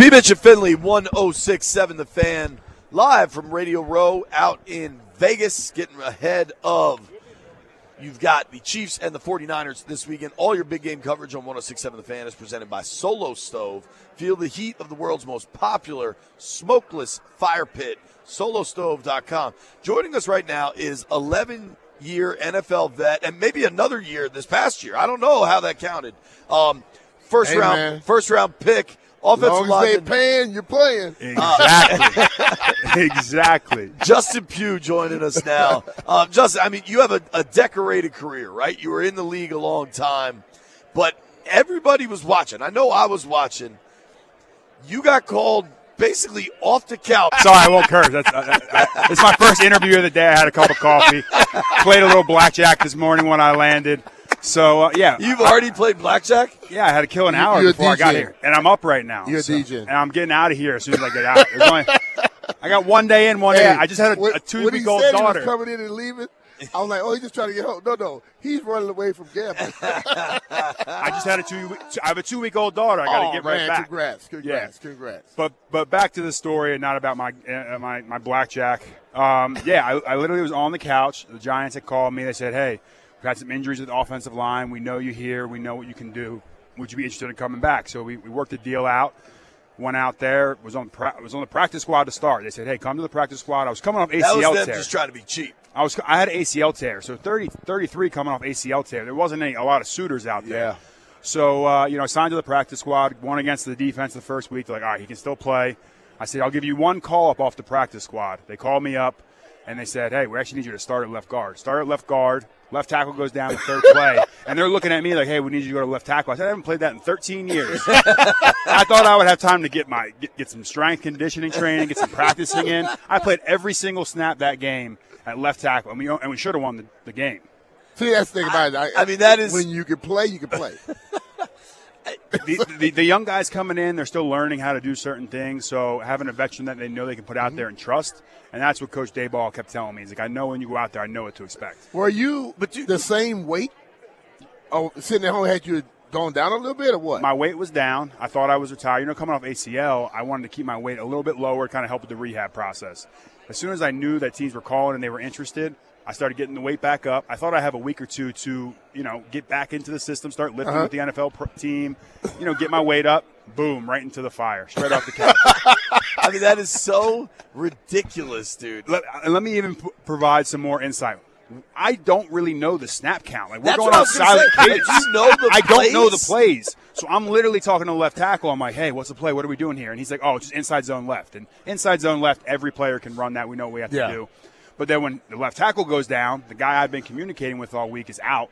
B. Mitch and Finley, 1067 The Fan, live from Radio Row out in Vegas, getting ahead of. You've got the Chiefs and the 49ers this weekend. All your big game coverage on 1067 The Fan is presented by Solo Stove. Feel the heat of the world's most popular smokeless fire pit, solostove.com. Joining us right now is 11 year NFL vet and maybe another year this past year. I don't know how that counted. Um, first Hey, round man. first round pick, offensive As long as they lineman. paying, you're playing. Exactly. exactly. Justin Pugh joining us now. Um, Justin, I mean, you have a, a decorated career, right? You were in the league a long time, but everybody was watching. I know I was watching. You got called basically off the couch. Sorry, I won't curse. That's, uh, uh, it's my first interview of the day. I had a cup of coffee. Played a little blackjack this morning when I landed. So uh, yeah, You've already played blackjack? yeah, I had to kill an hour you're before I got here, and I'm up right now. You're a DJ. and I'm getting out of here as soon as I get out. Only- I got one day in, one day. I just had a, a two week old daughter. coming in and leaving. I was like, oh, he's just trying to get home. No, no, he's running away from gambling. I just had a two. I have a two week old daughter. I got to oh, get man, right back. congrats, congrats, congrats. But but back to the story and not about my uh, my my blackjack. Um, yeah, I, I literally was on the couch. The Giants had called me. They said, "Hey, we've had some injuries with the offensive line. We know you here. We know what you can do. Would you be interested in coming back?" So we, we worked the deal out. Went out there. Was on pra- was on the practice squad to start. They said, "Hey, come to the practice squad." I was coming off That ACL was them tear. just trying to be cheap. I was I had an ACL tear, so 30, 33 coming off ACL tear. There wasn't any a lot of suitors out there. Yeah. So uh, you know, I signed to the practice squad. Won against the defense the first week. They're like, all right, he can still play. I said, I'll give you one call up off the practice squad. They called me up, and they said, hey, we actually need you to start at left guard. Start at left guard. Left tackle goes down the third play, and they're looking at me like, "Hey, we need you to go to left tackle." I said, "I haven't played that in 13 years." I thought I would have time to get my get, get some strength conditioning training, get some practicing in. I played every single snap that game at left tackle, and we and we should have won the, the game. See, that's the thing about it. I mean, that is- when you can play, you can play. The, the, the young guys coming in, they're still learning how to do certain things. So having a veteran that they know they can put out mm-hmm. there and trust, and that's what Coach Daboll kept telling me. He's like, I know when you go out there, I know what to expect. Were you But you- the same weight? Oh, sitting at home had you gone down a little bit or what? My weight was down. I thought I was retired. You know, coming off ACL, I wanted to keep my weight a little bit lower, kind of help with the rehab process. As soon as I knew that teams were calling and they were interested, I started getting the weight back up. I thought I have a week or two to, you know, get back into the system, start lifting Uh-huh. with the NFL pro- team, you know, get my weight up. Boom, right into the fire, straight off the couch. I mean, that is so ridiculous, dude. let, and let me even p- provide some more insight. I don't really know the snap count. Like we're That's going on silent cadence. You know the I don't know the plays? plays, so I'm literally talking to the left tackle. I'm like, "Hey, what's the play? What are we doing here?" And he's like, "Oh, it's just inside zone left." And inside zone left, every player can run that. We know what we have Yeah. to do. But then when the left tackle goes down, the guy I've been communicating with all week is out.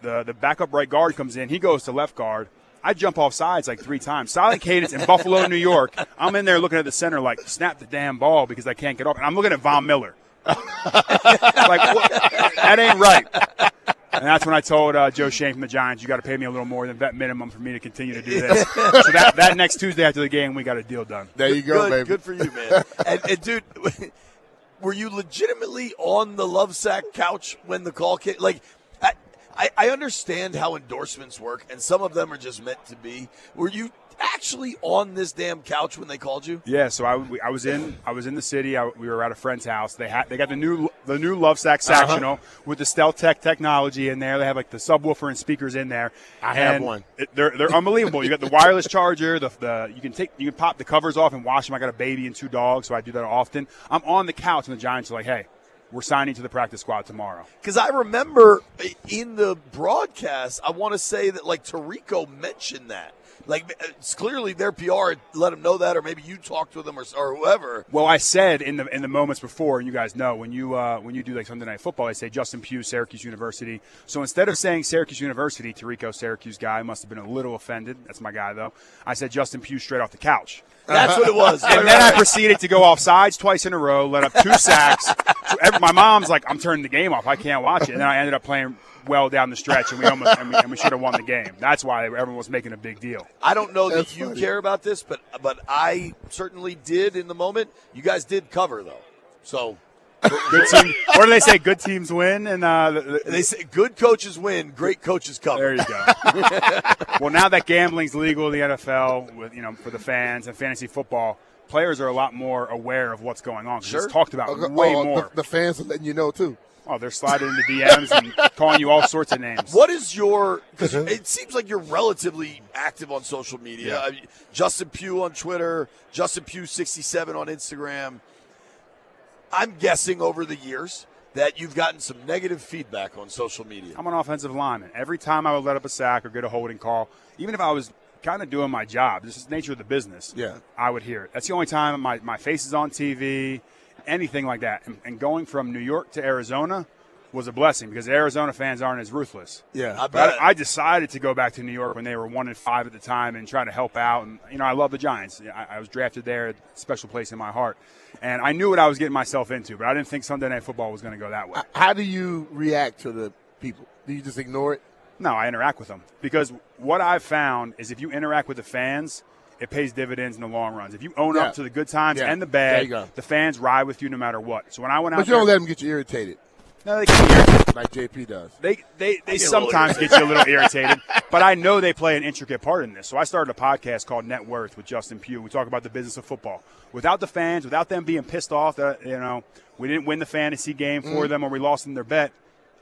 The the backup right guard comes in. He goes to left guard. I jump off sides like three times. Silent cadence in Buffalo, New York. I'm in there looking at the center like, snap the damn ball because I can't get up. And I'm looking at Von Miller. like, what? that ain't right. And that's when I told uh, Joe Schoen from the Giants, you got to pay me a little more than vet minimum for me to continue to do this. so that, that next Tuesday after the game, we got a deal done. there you go, good, baby. good for you, man. and, and dude, were you legitimately on the Lovesac couch when the call came? Like, I, I, I understand how endorsements work, and some of them are just meant to be. Were you actually on this damn couch when they called you? Yeah, so I, we- I was in I was in the city. I, we were at a friend's house. They had they got the new the new Lovesac Uh-huh. sectional with the Stealth Tech technology in there. They have like the subwoofer and speakers in there. I have one. it- they're they're unbelievable. You got the wireless charger. The, the you can take you can pop the covers off and wash them. I got a baby and two dogs, so I do that often. I'm on the couch and the Giants are like, hey. We're signing to the practice squad tomorrow. Because I remember uh, in the broadcast, I want to say that like Tirico mentioned that. Like it's clearly their PR let them know that, or maybe you talked with them or, or whoever. Well, I said in the in the moments before, and you guys know when you uh, when you do like Sunday Night Football, I say Justin Pugh, Syracuse University. So instead of saying Syracuse University, Tirico, Syracuse guy must have been a little offended. That's my guy though. I said Justin Pugh straight off the couch. That's what it was. And then I proceeded to go off sides twice in a row, let up two sacks. So every, my mom's like, "I'm turning the game off. I can't watch it." And then I ended up playing well down the stretch, and we almost and we, and we should have won the game. That's why everyone was making a big deal. I don't know that you funny. care about this, but but I certainly did in the moment. You guys did cover though, so Good team. What do they say? Good teams win, and uh, the- the- They say good coaches win, great coaches cover. there you go. well, now that gambling's legal in the NFL, with you know for the fans and fantasy football, players are a lot more aware of what's going on. Sure. It's talked about Oh, way oh, more. The, the fans are letting you know too. Oh, they're sliding into DMs and calling you all sorts of names. What is your? Because it seems like you're relatively active on social media. Yeah. I mean, Justin Pugh on Twitter, Justin Pugh sixty seven on Instagram. I'm guessing over the years that you've gotten some negative feedback on social media. I'm an offensive lineman. Every time I would let up a sack or get a holding call, even if I was kind of doing my job, this is the nature of the business. Yeah. I would hear it. That's the only time my, my face is on TV, anything like that. And, and going from New York to Arizona was a blessing because Arizona fans aren't as ruthless. Yeah. I But bet. I, I decided to go back to New York when they were one and five at the time and try to help out. And you know, I love the Giants. I, I was drafted there, special place in my heart, and I knew what I was getting myself into. But I didn't think Sunday Night Football was going to go that way. How do you react to the people? Do you just ignore it? No, I interact with them because what I've found is if you interact with the fans, it pays dividends in the long runs. If you own Yeah. up to the good times Yeah. and the bad, the fans ride with you no matter what. So when I went out But you there, don't let them get you irritated no, they, get irritated. like JP does. they they, they get sometimes get you a little irritated, but I know they play an intricate part in this. So I started a podcast called Net Worth with Justin Pugh. We talk about the business of football. Without the fans, without them being pissed off that you know we didn't win the fantasy game for Mm-hmm. them or we lost in their bet,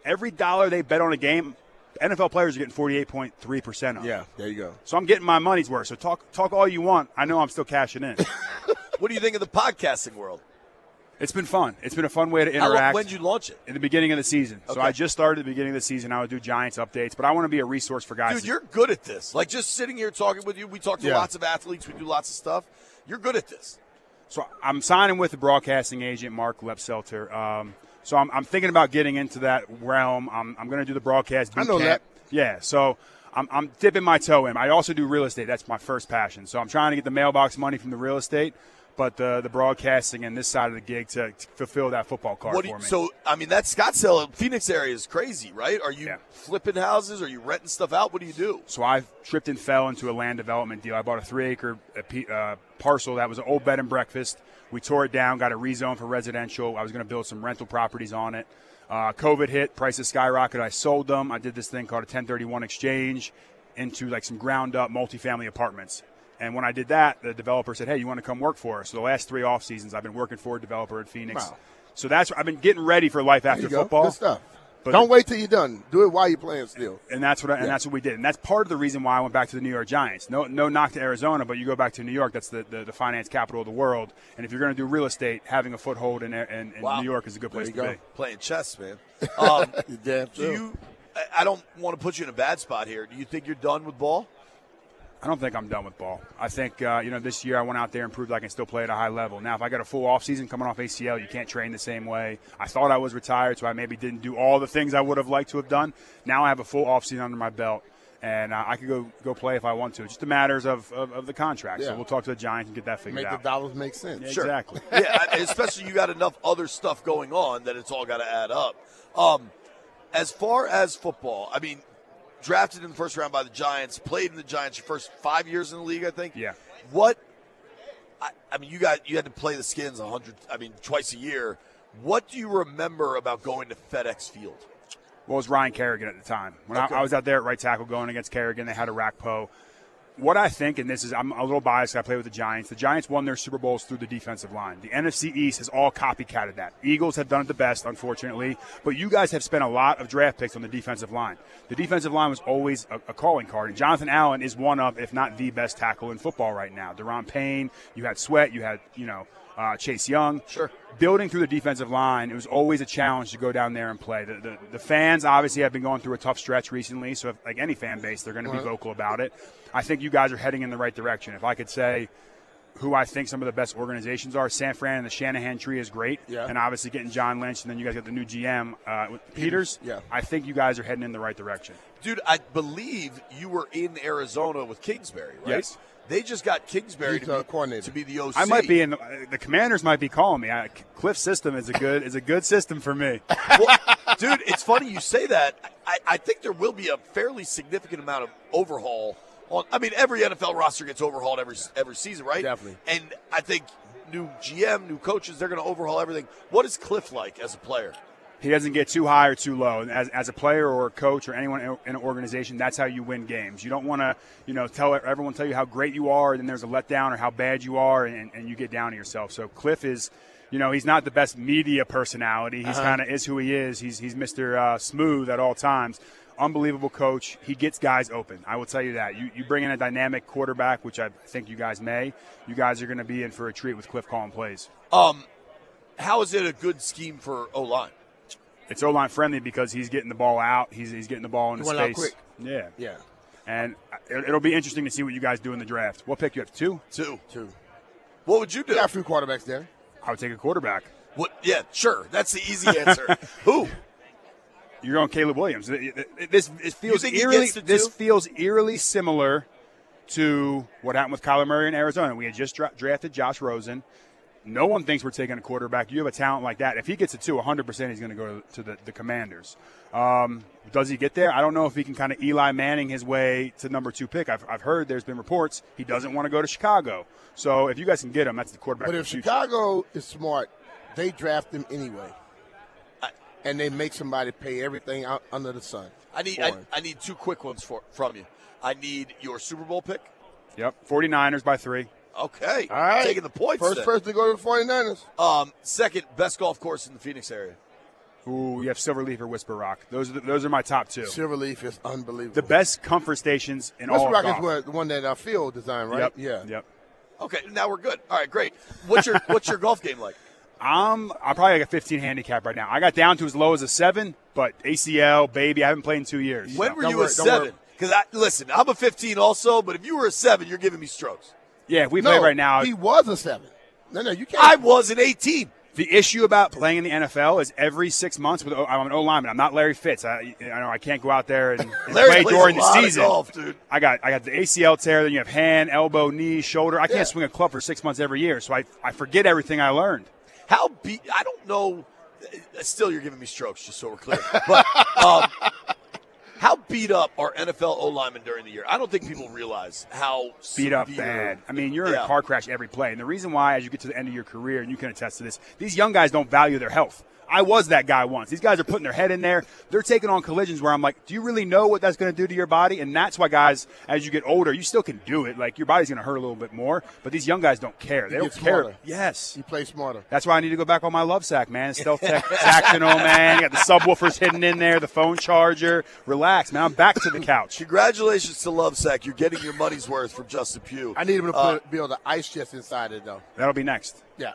every dollar they bet on a game, NFL players are getting forty eight point three percent of. Yeah, there you go. So I'm getting my money's worth. So talk talk all you want. I know I'm still cashing in. what do you think of the podcasting world? it's been fun. It's been a fun way to interact. when did you launch it? in the beginning of the season. So I just started at the beginning of the season. I would do Giants updates, but I want to be a resource for guys. Dude, you're good at this. Like just sitting here talking with you. We talk to Yeah. lots of athletes. We do lots of stuff. You're good at this. So I'm signing with the broadcasting agent Mark Lepselter. Um, so I'm, I'm thinking about getting into that realm. I'm, I'm going to do the broadcast. I know camp. Yeah. So I'm, I'm dipping my toe in. I also do real estate. That's my first passion. So I'm trying to get the mailbox money from the real estate, but the the broadcasting and this side of the gig to, to fulfill that football card What do for you, me. so I mean that Scottsdale, Phoenix area is crazy, right? Are you Yeah. flipping houses? Are you renting stuff out? What do you do? So I tripped and fell into a land development deal. I bought a three acre uh, uh, parcel that was an old bed and breakfast. We tore it down, got a rezone for residential. I was going to build some rental properties on it. Uh, COVID hit, prices skyrocketed. I sold them. I did this thing called a 1031 exchange into like some ground up multifamily apartments. And when I did that, the developer said, "Hey, you want to come work for us?" So the last three off seasons, I've been working for a developer in Phoenix. Wow. So that's I've been getting ready for life after football. Good stuff. But- Don't wait till you're done. Do it while you're playing still. and that's what I, and that's what we did, and that's part of the reason why I went back to the New York Giants. No, no knock to Arizona, but you go back to New York. That's the, the, the finance capital of the world, and if you're going to do real estate, having a foothold in, in, in Wow. New York is a good place you to go. be. Playing chess, man. Um, damn do true. you? I- I don't want to put you in a bad spot here. Do you think you're done with ball? I don't think I'm done with ball. I think uh, you know this year I went out there and proved I can still play at a high level. Now, if I got a full off season coming off ACL, you can't train the same way. I thought I was retired, so I maybe didn't do all the things I would have liked to have done. Now I have a full off season under my belt, and uh, I could go go play if I want to. It's just a matters of, of, of the contract. Yeah. So we'll talk to the Giants and get that figured out. Make the dollars make sense. Yeah, Sure. Exactly. yeah, especially you got enough other stuff going on that it's all got to add up. Um, as far as football, I mean, drafted in the first round by the Giants, played in the Giants your first five years in the league, I think. Yeah. What? I, I mean, you got you had to play the Skins a hundred. I mean, twice a year. What do you remember about going to FedEx Field? Well, it was Ryan Kerrigan at the time. When Okay. I, I was out there at right tackle going against Kerrigan, they had a Orakpo. What I think, and this is, I'm a little biased. I play with the Giants. The Giants won their Super Bowls through the defensive line. The NFC East has all copycatted that. Eagles have done it the best, unfortunately, but you guys have spent a lot of draft picks on the defensive line. The defensive line was always a, a calling card, and Jonathan Allen is one of, if not the best tackle in football right now. Daron Payne, you had Sweat, you had, you know, uh, Chase Young. Sure. Building through the defensive line, it was always a challenge to go down there and play. The, the, the fans obviously have been going through a tough stretch recently, so if, like any fan base, they're going to be vocal about it. I think you guys are heading in the right direction. If I could say who I think some of the best organizations are, San Fran and the Shanahan tree is great, Yeah. and obviously getting John Lynch, and then you guys got the new GM uh, Peters. yeah. I think you guys are heading in the right direction. Dude, I believe you were in Arizona with Kingsbury, right? Yes. They just got Kingsbury to our be, coordinator. to be the OC. I might be in the, the Commanders might be calling me. I, Cliff system is a good is a good system for me. well, dude, it's funny you say that. I, I think there will be a fairly significant amount of overhaul. On, I mean, every NFL roster gets overhauled every every season, right? Definitely. And I think new GM, new coaches. They're going to overhaul everything. What is Cliff like as a player? He doesn't get too high or too low. And as, as a player or a coach or anyone in an organization, that's how you win games. You don't want to, you know, tell everyone tell you how great you are, and then there's a letdown or how bad you are, and, and you get down to yourself. So Cliff is, you know, he's not the best media personality. He's Uh-huh. kind of is who he is. He's he's Mr. Uh, Smooth at all times. Unbelievable coach. He gets guys open. I will tell you that. You, you bring in a dynamic quarterback, which I think you guys may. You guys are going to be in for a treat with Cliff calling plays. Um, how is it a good scheme for O line? It's O line friendly because he's getting the ball out. He's, he's getting the ball into He went out space. quick. Yeah. Yeah, And it- it'll be interesting to see what you guys do in the draft. What pick you have? Two? Two. two. What would you do? Got a few quarterbacks there. I would take a quarterback. What? Yeah, sure. That's the easy answer. Who? You're going Caleb Williams. This feels eerily. This feels eerily similar to what happened with Kyler Murray in Arizona. We had just dra- drafted Josh Rosen. No one thinks we're taking a quarterback. You have a talent like that. If he gets a two, 100 percent he's going to go to the, the Commanders. Um, does he get there? I don't know if he can kind of Eli Manning his way to number two pick. I've, I've heard there's been reports he doesn't want to go to Chicago. So if you guys can get him, that's the quarterback. But if. Chicago is smart, they draft him anyway, and they make somebody pay everything out under the sun. I need. I. I need two quick ones for from you. I need your Super Bowl pick. Yep, 49ers by three. Okay. All right, Taking the points. First then. person to go to the 49ers. Um, second best golf course in the Phoenix area. Ooh, you have Silverleaf or Whisper Rock. Those are the, those are my top two. Silverleaf is unbelievable. The best comfort stations in Whisper all Rock of is golf. the one that uh, Phil designed, right? Yep. Yeah. Yep. Okay, now we're good. All right, great. What's your What's your golf game like? I'm I'm probably like a 15 handicap right now. I got down to as low as a seven, but ACL, baby, I haven't played in two years. When So- were Don't you worry, a seven? Because I listen, I'm a 15 also, but if you were a seven, you're giving me strokes. Yeah, if we No, play right now. he was a seven. No, no, you can't. I was an 18. The issue about playing in the NFL is every six months with I'm an O lineman. I'm not Larry Fitz. I, I know I can't go out there and, and play during the season. golf. I got I got the ACL tear. Then you have hand, elbow, knee, shoulder. I can't swing a club for six months every year, so I I forget everything I learned. How beat? I don't know. Still, you're giving me strokes, just so we're clear. But um, how beat up are NFL O linemen during the year? I don't think people realize how beat up bad. I mean, you're in a car crash every play. And the reason why, as you get to the end of your career, and you can attest to this, these young guys don't value their health. I was that guy once. These guys are putting their head in there. They're taking on collisions where I'm like, do you really know what that's going to do to your body? And that's why, guys, as you get older, you still can do it. Like, your body's going to hurt a little bit more. But these young guys don't care. They You don't get care. smarter. Yes. You play smarter. That's why I need to go back on my Lovesac, man. Stealth Tech Sactional, man. You got the subwoofers hidden in there, the phone charger. Relax, man. I'm back to the couch. Congratulations to Lovesac. You're getting your money's worth from Justin Pugh. I need him to Uh, put, build an ice chest inside it, though. That'll be next. Yeah.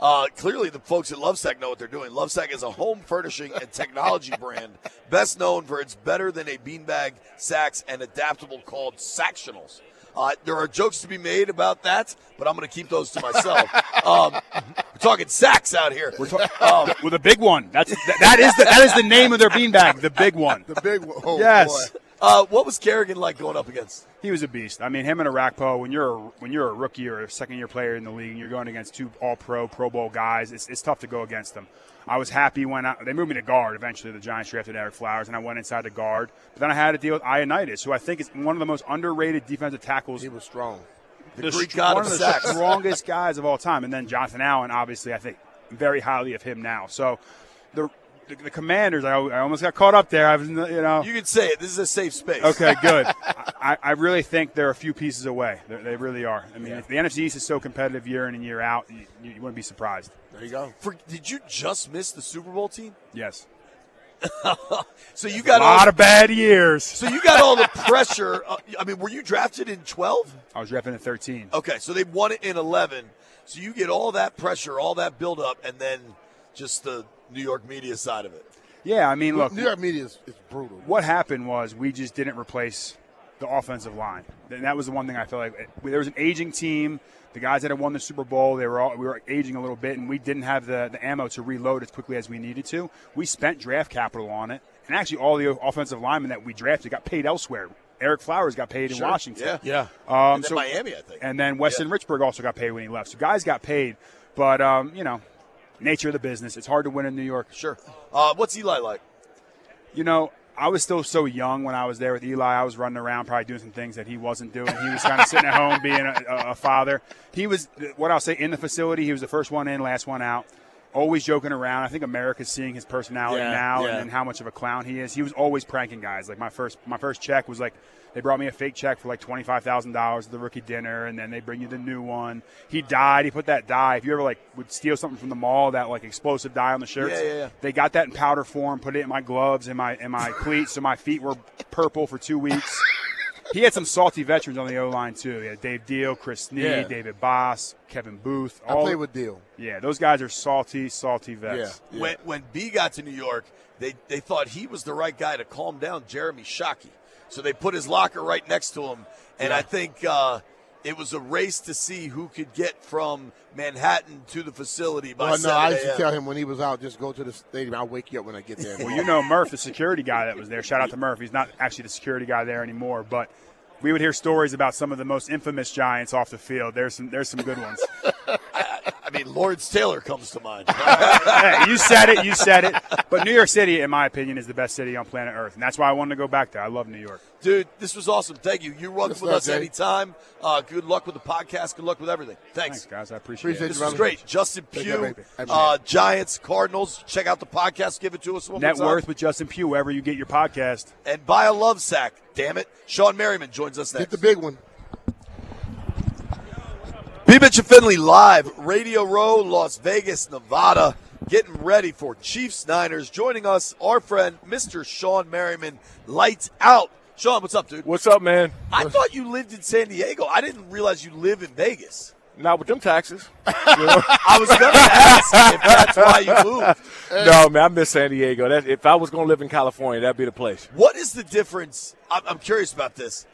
Uh, clearly, the folks at Lovesac know what they're doing. Lovesac is a home furnishing and technology brand, best known for its better than a beanbag sacks and adaptable called Sactionals. Uh, there are jokes to be made about that, but I'm going to keep those to myself. um, we're talking sacks out here. We're ta- with a big one. That's that, that is the, that is the name of their beanbag, the big one. The big one. Oh, Yes. boy. Uh, what was Kerrigan like going up against? He was a beast. I mean, him and Orakpo. When you're a, when you're a rookie or a second year player in the league, and you're going against two All Pro, Pro Bowl guys. It's, it's tough to go against them. I was happy when I, they moved me to guard. Eventually, the Giants drafted Ereck Flowers, and I went inside the guard. But then I had to deal with Ionitis, who I think is one of the most underrated defensive tackles He was strong. The Greek god one of the strongest guys of all time. And then Jonathan Allen, obviously, I think very highly of him now. So the the, the Commanders, I, I almost got caught up there. I was, you know, You can say it. This is a safe space. Okay, good. I, I really think they're a few pieces away. They, they really are. I mean, if the NFC East is so competitive year in and year out, you, you wouldn't be surprised. There you go. For, did you just miss the Super Bowl team? Yes. So you got A lot all. of bad years. so you got all the pressure. Uh, I mean, were you drafted in 12? I was drafted in 13. Okay, so they won it in 11. So you get all that pressure, all that buildup, and then just the New York media side of it. Yeah, I mean, look, New York media is, is brutal. what happened was we just didn't replace the offensive line. And that was the one thing I felt like there was an aging team. The guys that had won the Super Bowl, they were all we were aging a little bit, and we didn't have the, the ammo to reload as quickly as we needed to. We spent draft capital on it, and actually all the offensive linemen that we drafted got paid elsewhere. Ereck Flowers got paid in Sure, Washington. yeah. Um, And then so- Miami, I think. And then Weston Richburg also got paid when he left. So guys got paid, but um, you know, nature of the business. It's hard to win in New York. Sure. Uh, what's Eli like? You know, I was still so young when I was there with Eli. I was running around, probably doing some things that he wasn't doing. He was kind of sitting at home, being a, a father. He was what I'll say in the facility. He was the first one in, last one out. Always joking around. I think America's seeing his personality Yeah, now yeah. and, how much of a clown he is. He was always pranking guys. Like my first, my first check was like they brought me a fake check for like twenty five thousand dollars at the rookie dinner, and then they bring you the new one. He died. He put that dye. If you ever like would steal something from the mall, that like explosive dye on the shirts. Yeah, yeah, yeah. They got that in powder form, put it in my gloves and my in my cleats, so my feet were purple for two weeks. He had some salty veterans on the O line too. Yeah, Dave Diehl, Chris Snee, Yeah. David Baas, Kevin Boothe. I All, play with Diehl. yeah, those guys are salty, salty Yeah. vets. yeah. When when B got to New York, they they thought he was the right guy to calm down Jeremy Shockey. So they put his locker right next to him, and I think uh, it was a race to see who could get from Manhattan to the facility by Well, no, I used to tell him when he was out, just go to the stadium. I'll wake you up when I get there. Well, you know Murph, the security guy that was there. Shout out to Murph. He's not actually the security guy there anymore, but we would hear stories about some of the most infamous Giants off the field. There's some there's some good ones. I mean, Lawrence Taylor comes to mind. hey, you said it, you said it. But New York City, in my opinion, is the best city on planet Earth, and that's why I wanted to go back there. I love New York. Dude, this was awesome. Thank you. You run Yes, with us Jay. anytime. Uh, good luck with the podcast. Good luck with everything. Thanks. Thanks, guys. I appreciate, Appreciate it. This you, was great. Justin Take care, Pugh, uh, Giants, Cardinals. Check out the podcast. Give it to us one Net more time. worth with Justin Pugh, wherever you get your podcast. And buy a Lovesac. Damn it. Shawne Merriman joins us Get next. the big one. B. Mitch and Finley live, Radio Row, Las Vegas, Nevada. Getting ready for Chiefs Niners. Joining us, our friend, Mr. Shawne Merriman. Lights out. Shawne, what's up, dude? What's up, man? I thought you lived in San Diego. I didn't realize you live in Vegas. Not with them taxes. I was going to ask if that's why you moved. no, man, I miss San Diego. That, if I was going to live in California, that'd be the place. What is the difference? I'm, I'm curious about this.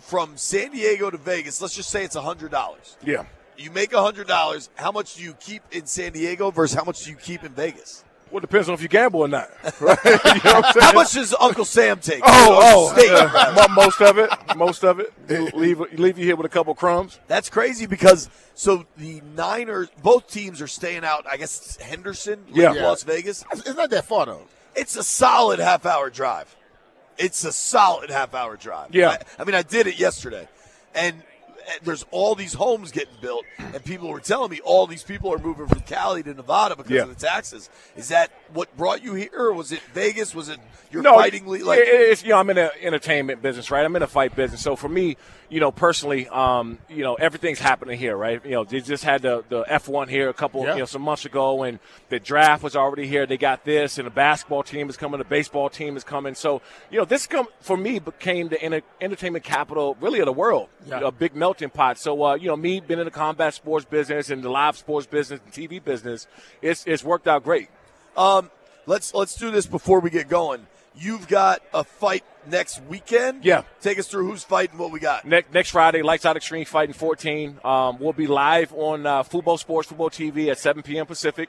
From San Diego to Vegas, let's just say it's $100. Yeah. You make $100. How much do you keep in San Diego versus how much do you keep in Vegas? Well, it depends on if you gamble or not. Right? you know what I'm saying? How much does Uncle Sam take? Oh, oh, Steak. uh, most of it, most of it. Leave, leave you here with a couple crumbs. That's crazy because so the Niners, both teams are staying out. I guess it's Henderson, like Yeah. Las Vegas. It's it's not that far though. It's a solid half hour drive. It's a solid half hour drive. Yeah. I, I mean, I did it yesterday, and uh, there's all these homes getting built, and people were telling me all these people are moving from Cali to Nevada because Yeah. of the taxes. Is that what brought you here, or was it Vegas? Was it your no, fighting league? Like, it's you know, I'm in the entertainment business, right? I'm in a fight business, so for me, you know, personally, um, you know, everything's happening here, right? You know, they just had the the F1 here a couple, Yeah. you know, some months ago, and the draft was already here. They got this, and the basketball team is coming, the baseball team is coming. So, you know, this come for me became the enter- entertainment capital, really, of the world, Yeah. a big melting pot. So, uh, you know, me being in the combat sports business and the live sports business, and TV business, it's it's worked out great. Um, let's let's do this before we get going. You've got a fight next weekend. Yeah. Take us through who's fighting, what we got. Next, next Friday, Lights Out Extreme Fighting 14. Um, we'll be live on uh, Fubo Sports, Fubo TV at 7 p.m. Pacific.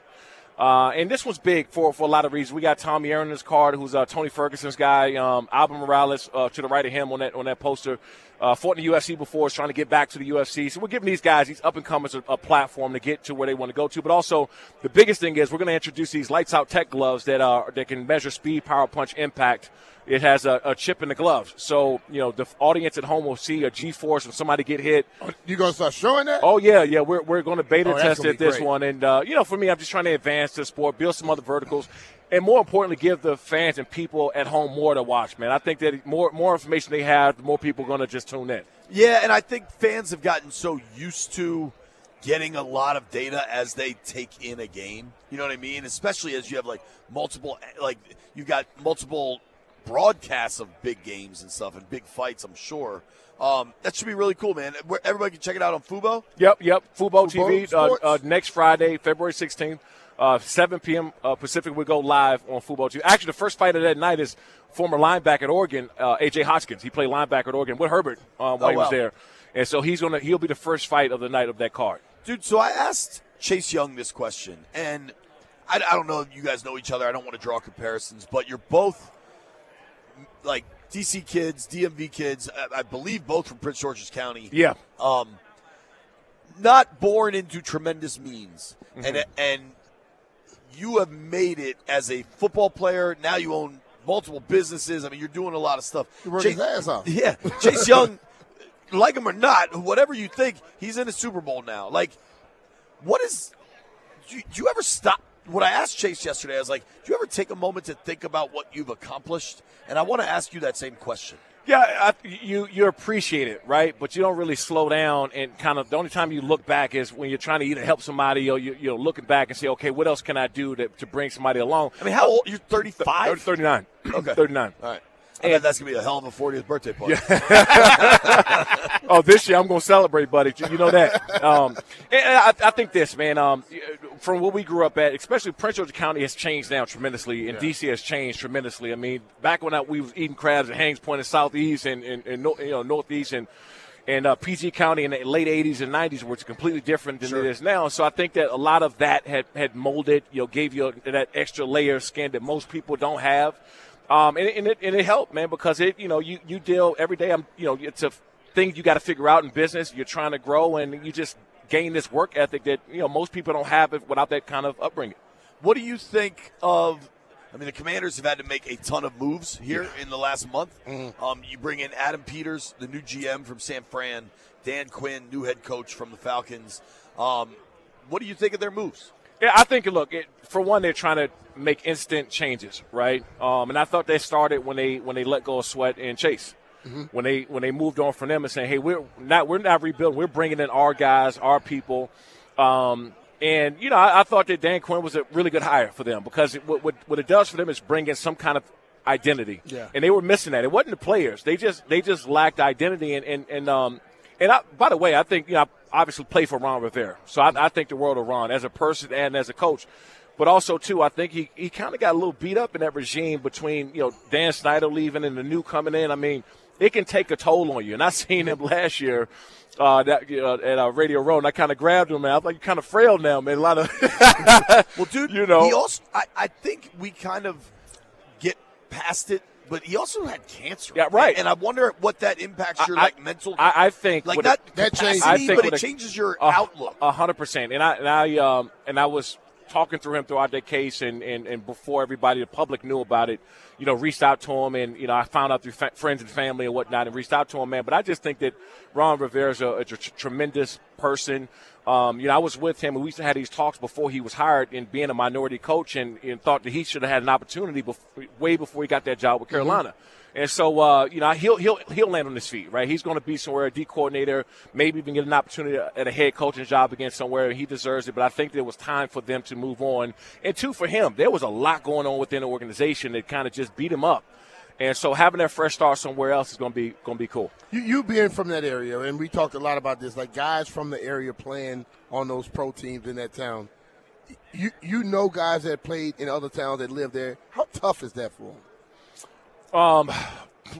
Uh, and this one's big for, for a lot of reasons. We got Tommy Aaron in this card, who's uh, Tony Ferguson's guy. Um, Alvin Morales uh, to the right of him on that on that poster. Uh, fought in the UFC before, is trying to get back to the UFC. So we're giving these guys, these up and comers, a, a platform to get to where they want to go to. But also, the biggest thing is we're going to introduce these lights out tech gloves that are that can measure speed, power, punch, impact. It has a, a chip in the gloves, so you know the audience at home will see a G-force when somebody get hit. You gonna start showing that? Oh yeah, yeah, we're, we're going to beta Oh, test it this great. one, and uh, you know, for me, I'm just trying to advance the sport, build some other verticals, and more importantly, give the fans and people at home more to watch. Man, I think that more more information they have, the more people are going to just tune in. Yeah, and I think fans have gotten so used to getting a lot of data as they take in a game. You know what I mean? Especially as you have like multiple, like you've got multiple broadcasts of big games and stuff and big fights. I'm sure um, that should be really cool, man. Everybody can check it out on Fubo. Yep, yep. Fubo, Fubo TV uh, uh, next Friday, February 16th, uh, 7 p.m. Uh, Pacific. We go live on Fubo TV. Actually, the first fight of that night is former linebacker at Oregon, uh, AJ Hoskins. He played linebacker at Oregon with Herbert um, while Oh, he was there, and so he's gonna he'll be the first fight of the night of that card. Dude, so I asked Chase Young this question, and I, I don't know if you guys know each other. I don't want to draw comparisons, but you're both like DC kids, DMV kids. I, I believe both from Prince George's County. Yeah. Um, not born into tremendous means, Mm-hmm. and and you have made it as a football player. Now you own multiple businesses. I mean, you're doing a lot of stuff. Worked Chase- his ass off. Yeah, Chase Young, like him or not, whatever you think, he's in the Super Bowl now. Like, what is? Do you, do you ever stop? What I asked Chase yesterday, I was like, "Do you ever take a moment to think about what you've accomplished?" And I want to ask you that same question. Yeah, I, you you appreciate it, right? But you don't really slow down and kind of. The only time you look back is when you're trying to either help somebody or you, you're looking back and say, okay, what else can I do to, to bring somebody along? I mean, how old? You're 35. 39. Okay. 39. All right. I bet that's gonna be a hell of a 40th birthday party. oh, this year I'm going to celebrate, buddy. You know that. Um, and I, I think this, man, um, from what we grew up at, especially Prince George County has changed now tremendously, and DC has changed tremendously. I mean, back when I, we was eating crabs at Hains Point in Southeast and, and, and you know, Northeast and and uh, PG County in the late 80s and 90s, which is completely different than it is now. So I think that a lot of that had, had molded, you know, gave you that extra layer of skin that most people don't have. Um, and, and, it, and it helped, man, because it, you know, you, you deal every day. I'm, you know, it's a thing you got to figure out in business. You're trying to grow, and you just gain this work ethic that you know most people don't have it without that kind of upbringing. What do you think of? I mean, the Commanders have had to make a ton of moves here in the last month. Um, you bring in Adam Peters, the new GM from San Fran, Dan Quinn, new head coach from the Falcons. Um, what do you think of their moves? Yeah, I think look, it, for one, they're trying to make instant changes, right? Um, and I thought they started when they when they let go of Sweat and Chase. When they when they moved on from them and saying, "Hey, we're not we're not rebuilding. We're bringing in our guys, our people." Um, and you know, I, I thought that Dan Quinn was a really good hire for them because it, what, what what it does for them is bring in some kind of identity. Yeah. And they were missing that. It wasn't the players. They just they just lacked identity. And and, and um and I, by the way, I think you know I obviously play for Ron Rivera, so I, I think the world of Ron as a person and as a coach. But also too, I think he, he kind of got a little beat up in that regime between you know Dan Snyder leaving and the new coming in. I mean, it can take a toll on you. And I seen him last year. Uh, that, uh, at uh, Radio Row, and I kind of grabbed him, man. I was like, you're kind of frail now, man. A lot of, Well, dude, You know. he also I, I think we kind of get past it, but he also had cancer. Yeah, right. And I wonder what that impacts your I- like mental, I, I think like with not a- That changes- I think but it a- changes your a- outlook. A hundred percent. And I and I um and I was talking through him throughout that case, and, and, and before everybody, the public knew about it, you know, reached out to him, and you know, I found out through fa- friends and family and whatnot, and reached out to him, man. But I just think that Ron Rivera is a, a tr- tremendous person. Um, you know, I was with him, and we used to have these talks before he was hired in being a minority coach, and, and thought that he should have had an opportunity way before he got that job with Carolina. And so, uh, you know, he'll he'll he'll land on his feet, right? He's going to be somewhere a D coordinator, maybe even get an opportunity at a head coaching job again somewhere. He deserves it, but I think there was time for them to move on. And two, for him, there was a lot going on within the organization that kind of just beat him up. And so, having that fresh start somewhere else is going to be going to be cool. You, you being from that area, and we talked a lot about this, like guys from the area playing on those pro teams in that town. You you know guys that played in other towns that live there. How tough is that for them? Um,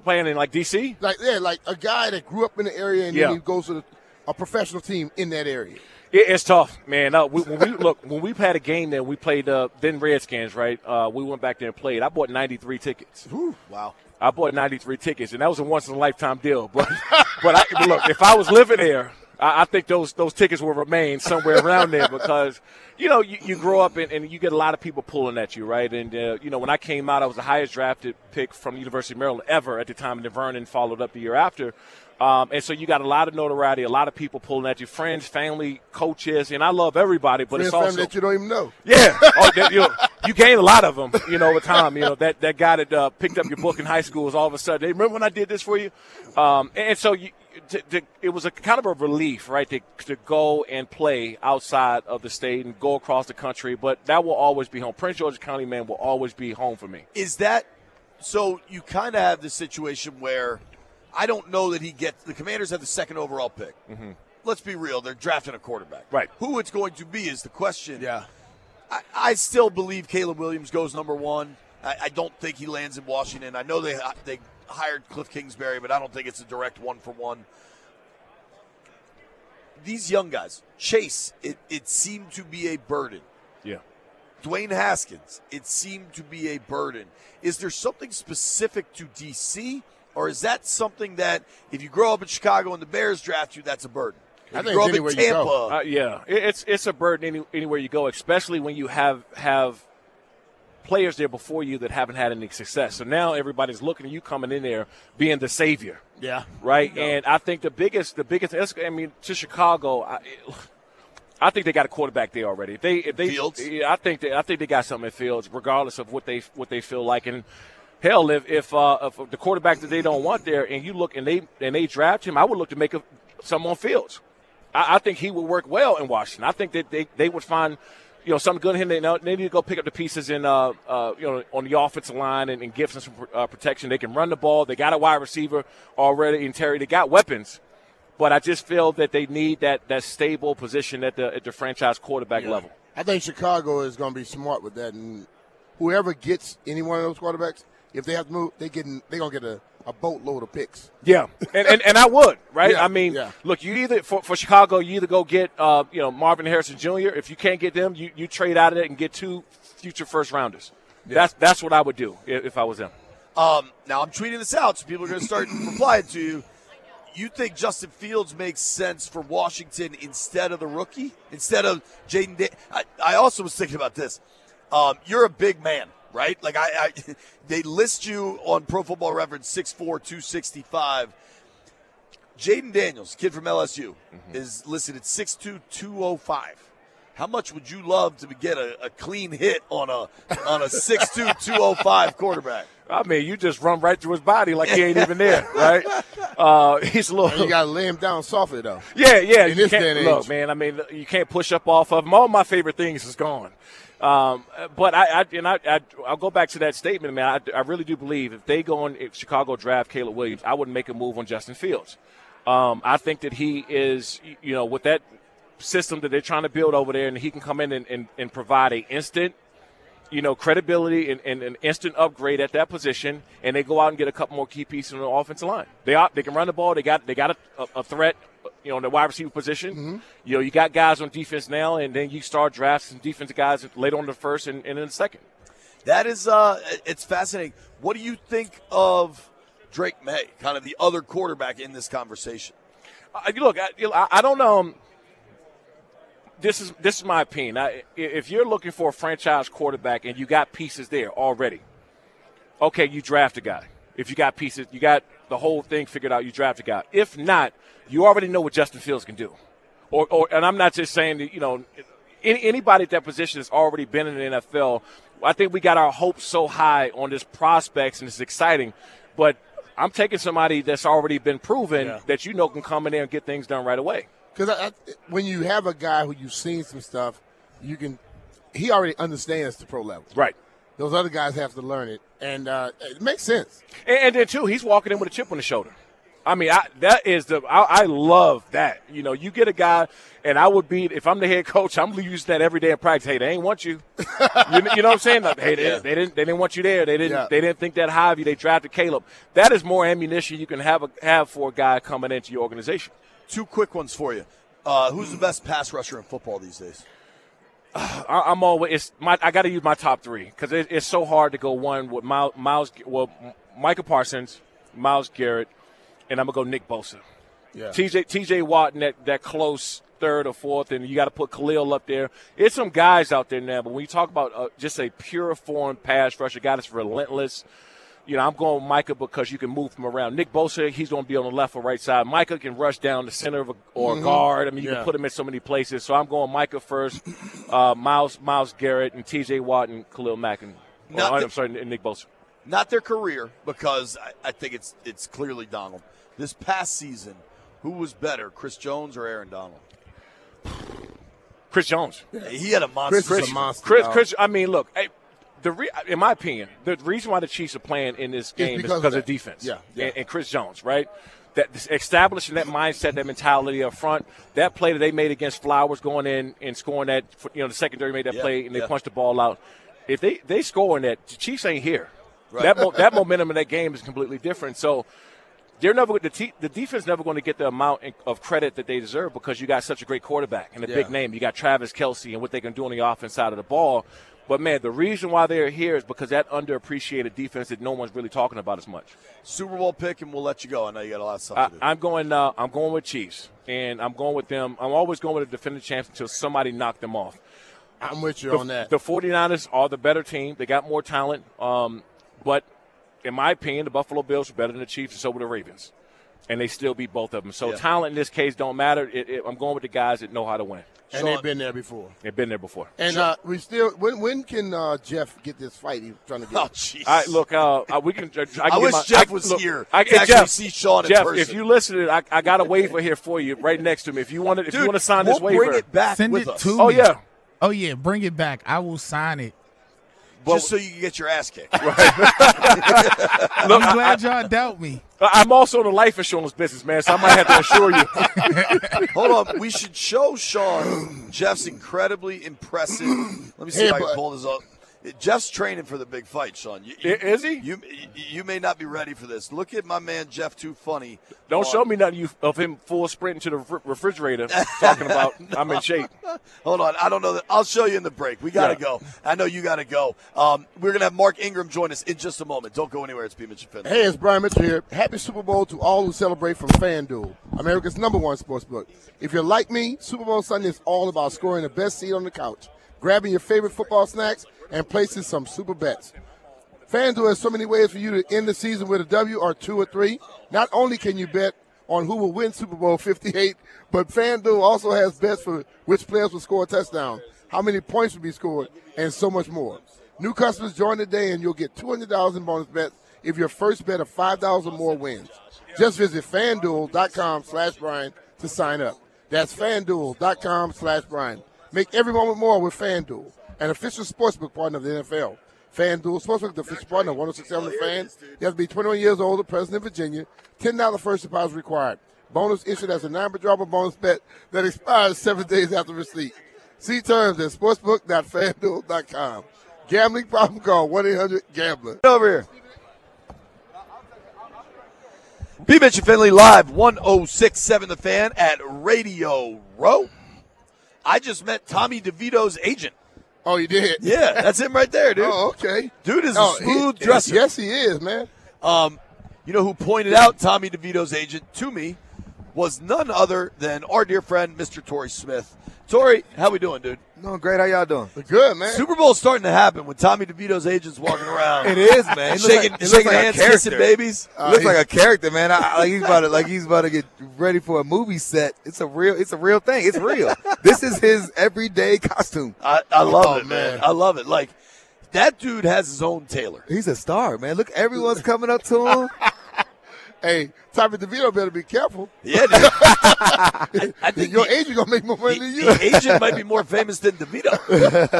playing in like DC, Like yeah, like a guy that grew up in the area and Yeah. then he goes to the, a professional team in that area. It, it's tough, man. Uh, we, when we look when we had a game there, we played uh, then Redskins, right? Uh, we went back there and played. I bought ninety three tickets. wow. I bought 93 tickets, and that was a once in a lifetime deal. But, but I, but look, if I was living there, I, I think those those tickets will remain somewhere around there because, you know, you, you grow up and, and you get a lot of people pulling at you, right? And uh, you know, when I came out, I was the highest drafted pick from the University of Maryland ever at the time, and then Vernon followed up the year after. Um, and so you got a lot of notoriety, a lot of people pulling at you, friends, family, coaches, and I love everybody, but Friends, it's also that you don't even know. yeah, oh, that, you, know, you gain a lot of them, you know, over time. You know that that guy that uh, picked up your book in high school was all of a sudden. Hey, remember when I did this for you? Um, and so you, to, to, it was a kind of a relief, right, to, to go and play outside of the state and go across the country. But that will always be home. Prince George's County man will always be home for me. Is that so? You kind of have the situation where I don't know that he gets the Commanders have the second overall pick. Mm-hmm. Let's be real; they're drafting a quarterback. Right. Who it's going to be is the question. Yeah. I, I still believe Caleb Williams goes number one. I, I don't think he lands in Washington. I know they they hired Cliff Kingsbury, but I don't think it's a direct one for one. These young guys, Chase, it, it seemed to be a burden. Yeah. Dwayne Haskins, it seemed to be a burden. Is there something specific to DC, or is that something that if you grow up in Chicago and the Bears draft you, that's a burden? If I you think grow up it's in Tampa. Uh, yeah, it's it's a burden any, anywhere you go, especially when you have have players there before you that haven't had any success. So now everybody's looking at you coming in there being the savior. Yeah. Right. And I think the biggest, the biggest, I mean, to Chicago, I, I think they got a quarterback there already. If they, if they, Fields? I think they, I think they got something in Fields, regardless of what they, what they feel like. And hell, if if, uh, if the quarterback that they don't want there, and you look and they and they draft him, I would look to make a, some on Fields. I, I think he would work well in Washington. I think that they, they would find you know, something good in him. They, know, they need to go pick up the pieces in, uh, uh, you know, on the offensive line and, and give them some uh, protection. They can run the ball. They got a wide receiver already in Terry. They got weapons, but I just feel that they need that that stable position at the at the franchise quarterback level. I think Chicago is going to be smart with that, and whoever gets any one of those quarterbacks, if they have to move, they getting they're gonna get a, a boatload of picks. Yeah, and, and, and I would, right? Yeah, I mean, yeah. look, you either for, for Chicago, you either go get uh, you know Marvin Harrison Jr. If you can't get them, you, you trade out of it and get two future first rounders. That's that's what I would do if, if I was them. Um, now I'm tweeting this out, so people are going to start replying to you. You think Justin Fields makes sense for Washington instead of the rookie, instead of Jayden? Da- I, I also was thinking about this. Um, you're a big man, right? Like I, I, they list you on Pro Football Reference 6'4", 265. Jayden Daniels, kid from LSU, mm-hmm. is listed at 6'2", 205. How much would you love to get a, a clean hit on a on a 6'2", 205 quarterback? I mean, you just run right through his body like he ain't even there, right? Uh, he's a little. you got to lay him down softly though. Yeah, yeah. In you this can't, day and look, age. man. I mean, you can't push up off of him. All my favorite things is gone. Um, but I, I and I, I, I'll go back to that statement, man. I, I really do believe if they go on, if Chicago draft Caleb Williams, I wouldn't make a move on Justin Fields. Um, I think that he is, you know, with that system that they're trying to build over there, and he can come in and, and, and provide a instant you know, credibility and, and an instant upgrade at that position, and they go out and get a couple more key pieces on the offensive line. They are, they can run the ball. They got they got a, a, threat, you know, in the wide receiver position. You know, you got guys on defense now, and then you start drafting defensive guys later on in the first and, and in the second. That is, uh, it's fascinating. What do you think of Drake Maye, kind of the other quarterback in this conversation? Uh, look, I, I, I don't know. This is this is my opinion. I, if you're looking for a franchise quarterback and you got pieces there already, okay, you draft a guy. If you got pieces, you got the whole thing figured out. You draft a guy. If not, you already know what Justin Fields can do. Or, or and I'm not just saying that you know any, anybody at that position has already been in the NFL. I think we got our hopes so high on this prospects and it's exciting, but I'm taking somebody that's already been proven Yeah. that you know can come in there and get things done right away. Because when you have a guy who you've seen some stuff, you can. He already understands the pro level. Right. Those other guys have to learn it, and uh, it makes sense. And, and then too, he's walking in with a chip on his shoulder. I mean, I, that is the I, I love that. You know, you get a guy, and I would be if I'm the head coach, I'm using that every day in practice. Hey, they ain't want you. you, you know what I'm saying? Like, hey, they, they didn't they didn't want you there. They didn't Yeah. they didn't think that high of you. They drafted Caleb. That is more ammunition you can have a, have for a guy coming into your organization. Two quick ones for you. Uh, who's the best pass rusher in football these days? I, I'm always it's my I got to use my top three because it, it's so hard to go one with Miles, Miles well Micah Parsons, Myles Garrett, and I'm gonna go Nick Bosa. Yeah. TJ TJ Watt in that, that close third or fourth, and you got to put Khalil up there. It's some guys out there now, but when you talk about uh, just a pure form pass rusher, guy that's relentless. You know, I'm going Micah because you can move him around. Nick Bosa, he's going to be on the left or right side. Micah can rush down the center of a, or a guard. I mean, you Yeah. can put him in so many places. So I'm going Micah first, uh, Miles Myles Garrett, and T.J. Watt and Khalil Mack. And, Not oh, the- I'm sorry, and Nick Bosa. Not their career, because I, I think it's it's clearly Donald. This past season, who was better, Chris Jones or Aaron Donald? Chris Jones. He had a monster. Chris is a monster. Chris. Chris. I mean, look. The re- in my opinion, the reason why the Chiefs are playing in this game is because because of of, defense. Yeah, yeah. And, and Chris Jones, right? That establishing that mindset, that mentality up front. That play that they made against Flowers, going in and scoring that. You know, the secondary made that Yeah, play and they punched the ball out. If they they score in that, the Chiefs ain't here. Right. That mo- that momentum in that game is completely different. So. They're never the, te- the defense never going to get the amount of credit that they deserve because you got such a great quarterback and a Yeah. big name. You got Travis Kelce and what they can do on the offense side of the ball. But man, the reason why they're here is because that underappreciated defense that no one's really talking about as much. Super Bowl pick, and we'll let you go. I know you got a lot of stuff I, to do. I'm going. Uh, I'm going with Chiefs, and I'm going with them. I'm always going with the defending champs until somebody knocked them off. I'm with you the, on that. The 49ers are the better team. They got more talent. Um, but in my opinion, the Buffalo Bills are better than the Chiefs, and so were the Ravens. And they still beat both of them. So Yeah. talent in this case don't matter. It, it, I'm going with the guys that know how to win. And Shawne- they've been there before. They've been there before. And uh, we still, when when can uh, Jeff get this fight he's trying to get? Oh, jeez. All right, look, uh, uh, we can. I, can I get wish my- Jeff I- was look, here I, to actually Jeff, see Shawne in Jeff, person. if you listen, to it, I, I got a waiver here for you, right next to me. If you want to, if Dude, you want to sign we'll this waiver, bring it back Send with it us. to oh me. yeah, Oh yeah, bring it back. I will sign it. just so you can get your ass kicked. I'm glad y'all doubt me. I'm also in the life insurance business, man. So I might have to assure you. Hold on. We should show Shawne Jeff's incredibly impressive. Let me see Hey, if I can pull this up. Jeff's training for the big fight, Shawne. You, I- is he? You you may not be ready for this. Look at my man Jeff Too Funny. Don't on- show me none of him full sprinting to the refrigerator, talking about I'm in shape. Hold on. I don't know that. I'll show you in the break. We got to Yeah. go. I know you got to go. Um, we're going to have Mark Ingram join us in just a moment. Don't go anywhere. It's P. Mitchell Finley. Hey, it's Brian Mitchell here. Happy Super Bowl to all who celebrate from FanDuel, America's number one sports book. If you're like me, Super Bowl Sunday is all about scoring the best seat on the couch, grabbing your favorite football snacks, and places some super bets. FanDuel has so many ways for you to end the season with a W or two or three. Not only can you bet on who will win Super Bowl 58, but FanDuel also has bets for which players will score a touchdown, how many points will be scored, and so much more. New customers join today and you'll get $200 in bonus bets if your first bet of $5 or more wins. Just visit fanduel.com slash Brian to sign up. That's fanduel.com slash Brian. Make every moment more with FanDuel, an official sportsbook partner of the NFL. FanDuel Sportsbook, the official partner of 1067 The Fan. You have to be 21 years old or present in Virginia. $10 first deposit required. Bonus issued as a non-withdrawable bonus bet that expires seven days after receipt. See terms at sportsbook.fanduel.com. Gambling problem call 1-800-GAMBLER. Get over here. P. Mitchell Finley live 1067 The Fan at Radio Row. I just met Tommy DeVito's agent. Oh, you did? Yeah, that's him right there, dude. Oh, okay. Dude is a Oh, he- smooth dresser. Yes, he is, man. Um, you know who pointed out Tommy DeVito's agent to me was none other than our dear friend, Mr. Torrey Smith. Torrey, how we doing, dude? Doing great. How y'all doing? Good, man. Super Bowl's starting to happen when Tommy DeVito's agent's walking around. It is, man. It shaking, like- shaking like hands, character. kissing babies. Uh, it looks like a character, man. I, I- like he's about to like he's about to get ready for a movie set. It's a real. It's a real thing. It's real. this is his everyday costume. I, I love Oh, it, man. man. I love it. Like that dude has his own tailor. He's a star, man. Look, everyone's coming up to him. Hey, Tommy DeVito better be careful. Yeah, dude. I, I think Your the, agent gonna make more money than you. the agent might be more famous than DeVito.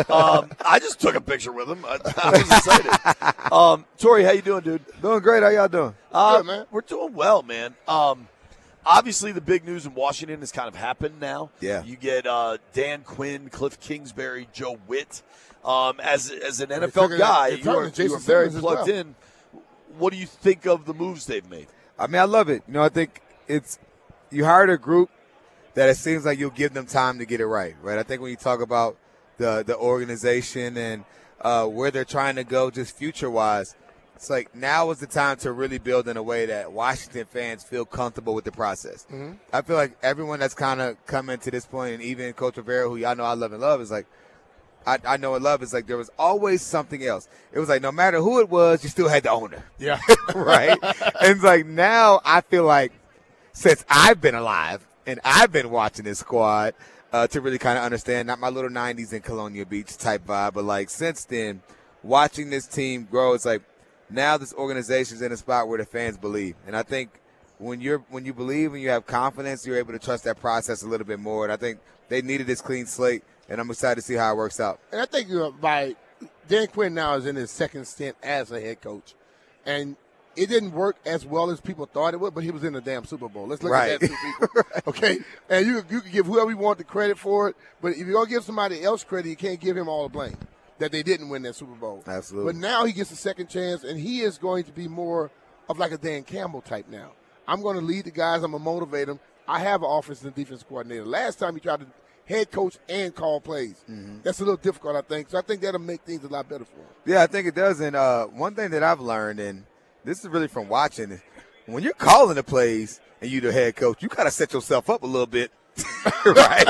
Um, I just took a picture with him. I, I was excited. Um, Torrey, how you doing, dude? Doing great. How y'all doing? Uh, Good, man. We're doing well, man. Um, obviously, the big news in Washington has kind of happened now. Yeah. You get uh, Dan Quinn, Cliff Kingsbury, Joe Whitt. Um, as as an NFL guy, you are, you are very plugged well. in. What do you think of the moves they've made? I mean, I love it. You know, I think it's you hired a group that it seems like you'll give them time to get it right, right? I think when you talk about the the organization and uh, where they're trying to go, just future wise, it's like now is the time to really build in a way that Washington fans feel comfortable with the process. I feel like everyone that's kind of coming to this point, and even Coach Rivera, who y'all know I love and love, is like. I, I know and love is like there was always something else. It was like no matter who it was, you still had the owner Yeah. right? and it's like now I feel like since I've been alive and I've been watching this squad uh, to really kind of understand, not my little 90s in Colonial Beach type vibe, but like since then, watching this team grow, it's like now this organization's in a spot where the fans believe. And I think when you're when you believe and you have confidence, you're able to trust that process a little bit more. And I think they needed this clean slate, and I'm excited to see how it works out. And I think uh, by Dan Quinn now is in his second stint as a head coach, and it didn't work as well as people thought it would. But he was in the damn Super Bowl. Let's look Right. at that, two people. okay? And you you can give whoever you want the credit for it, but if you're gonna give somebody else credit, you can't give him all the blame that they didn't win that Super Bowl. Absolutely. But now he gets a second chance, and he is going to be more of like a Dan Campbell type now. I'm going to lead the guys. I'm going to motivate them. I have an offensive and defense coordinator. Last time he tried to head coach and call plays. That's a little difficult, I think. So I think that'll make things a lot better for him. Yeah, I think it does. And uh, one thing that I've learned, and this is really from watching, is when you're calling the plays and you're the head coach, you gotta set yourself up a little bit, right?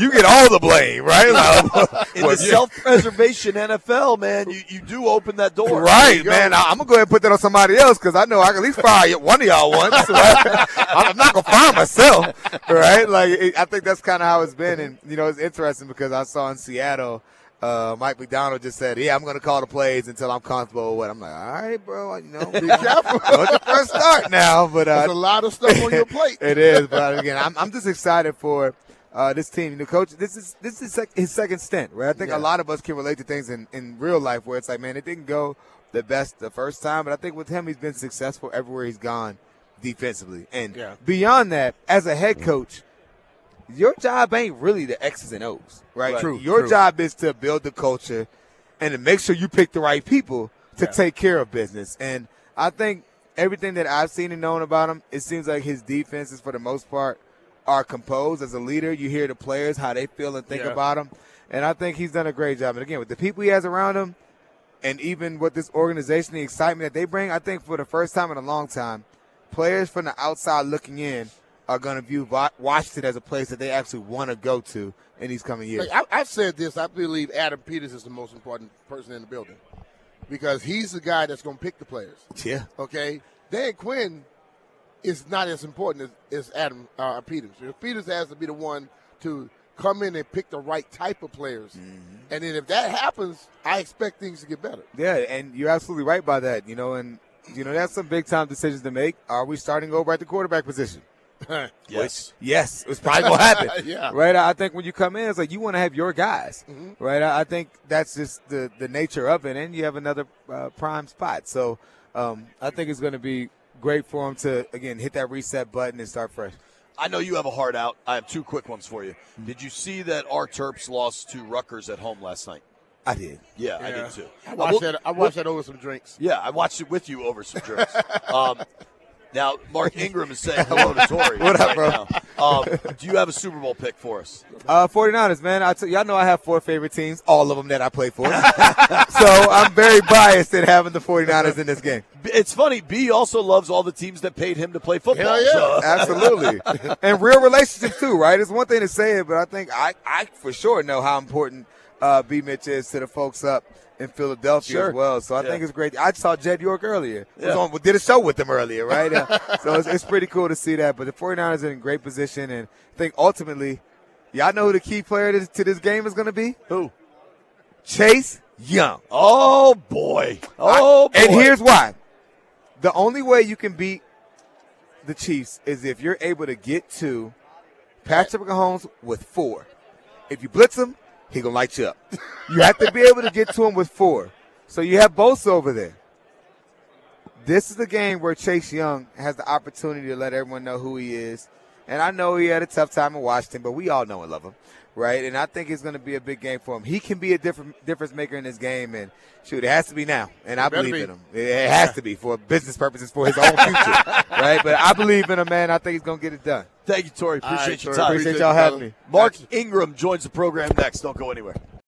you get all the blame, right? Like, In the self-preservation NFL, man, you, you do open that door. Right, man. I, am gonna go ahead and put that on somebody else because I know I can at least fire one of y'all once. Right? I'm not gonna fire myself, right? Like it, I think that's kind of how it's been, and you know it's interesting because I saw in Seattle. Uh, Mike Macdonald just said, "Yeah, I'm going to call the plays until I'm comfortable with." what." I'm like, "All right, bro. You know, be careful. What's the first start now?" But uh, There's a lot of stuff on your plate. it is, but again, I'm, I'm just excited for uh, this team. You know, coach, this is this is sec- his second stint, right? I think Yeah. a lot of us can relate to things in, in real life where it's like, man, it didn't go the best the first time, but I think with him, he's been successful everywhere he's gone defensively. And Yeah. beyond that, as a head coach, your job ain't really the X's and O's, right? Right. True, Your true. job is to build the culture and to make sure you pick the right people to take care of business. And I think everything that I've seen and known about him, it seems like his defenses, for the most part, are composed. As a leader, you hear the players how they feel and think Yeah. about him, and I think he's done a great job. And again, with the people he has around him, and even with this organization, the excitement that they bring, I think for the first time in a long time, players from the outside looking in are going to view Washington as a place that they actually want to go to in these coming years. Like, I, I've said this. I believe Adam Peters is the most important person in the building because he's the guy that's going to pick the players. yeah. Okay, Dan Quinn is not as important as, as Adam uh, Peters. Peters has to be the one to come in and pick the right type of players, Mm-hmm. and then if that happens, I expect things to get better. Yeah, and you're absolutely right by that. You know, and you know that's some big time decisions to make. Are we starting over at the quarterback position? Yes. Yes, it's probably gonna happen. Yeah. Right. I think when you come in, it's like you want to have your guys. Mm-hmm. Right. I I think that's just the the nature of it, and you have another uh, prime spot. So um, I think it's going to be great for him to again hit that reset button and start fresh. I know you have a heart out. I have two quick ones for you. Did you see that our Terps lost to Rutgers at home last night? I did. Yeah, I did too. I Uh, watched we'll- that. I watched that over some drinks. Yeah, I watched it with you over some drinks. um, now, Mark Ingram is saying hello to Torrey. What up, right bro? Um, do you have a Super Bowl pick for us? Uh, 49ers, man. I t- y'all know I have four favorite teams, all of them that I play for. so I'm very biased in having the 49ers in this game. It's funny. B also loves all the teams that paid him to play football. Hell yeah. So- Absolutely. and real relationships too, right? It's one thing to say it, but I think I, I for sure know how important uh, B Mitch is to the folks up in Philadelphia Sure. as well. So I Yeah. think it's great. I saw Jed York earlier. Was Yeah. on, did a show with him earlier, right? Uh, so it's, it's pretty cool to see that. But the 49ers are in great position, and I think ultimately, y'all know who the key player to, to this game is going to be? Who? Chase Young. Oh boy. Oh boy. And here's why. The only way you can beat the Chiefs is if you're able to get to Patrick Mahomes with four. If you blitz him, he gonna light you up. You have to be able to get to him with four. So you have Bosa over there. This is the game where Chase Young has the opportunity to let everyone know who he is. And I know he had a tough time in Washington, but we all know and love him, right? And I think it's going to be a big game for him. He can be a different difference maker in this game, and shoot, it has to be now. And I believe be. in him. It has to be for business purposes, for his own future, right? But I believe in him, man. I think he's going to get it done. Thank you, Torrey. Appreciate right, your Torrey. time. Appreciate Appreciate y'all having me. Mark Ingram joins the program next. Don't go anywhere.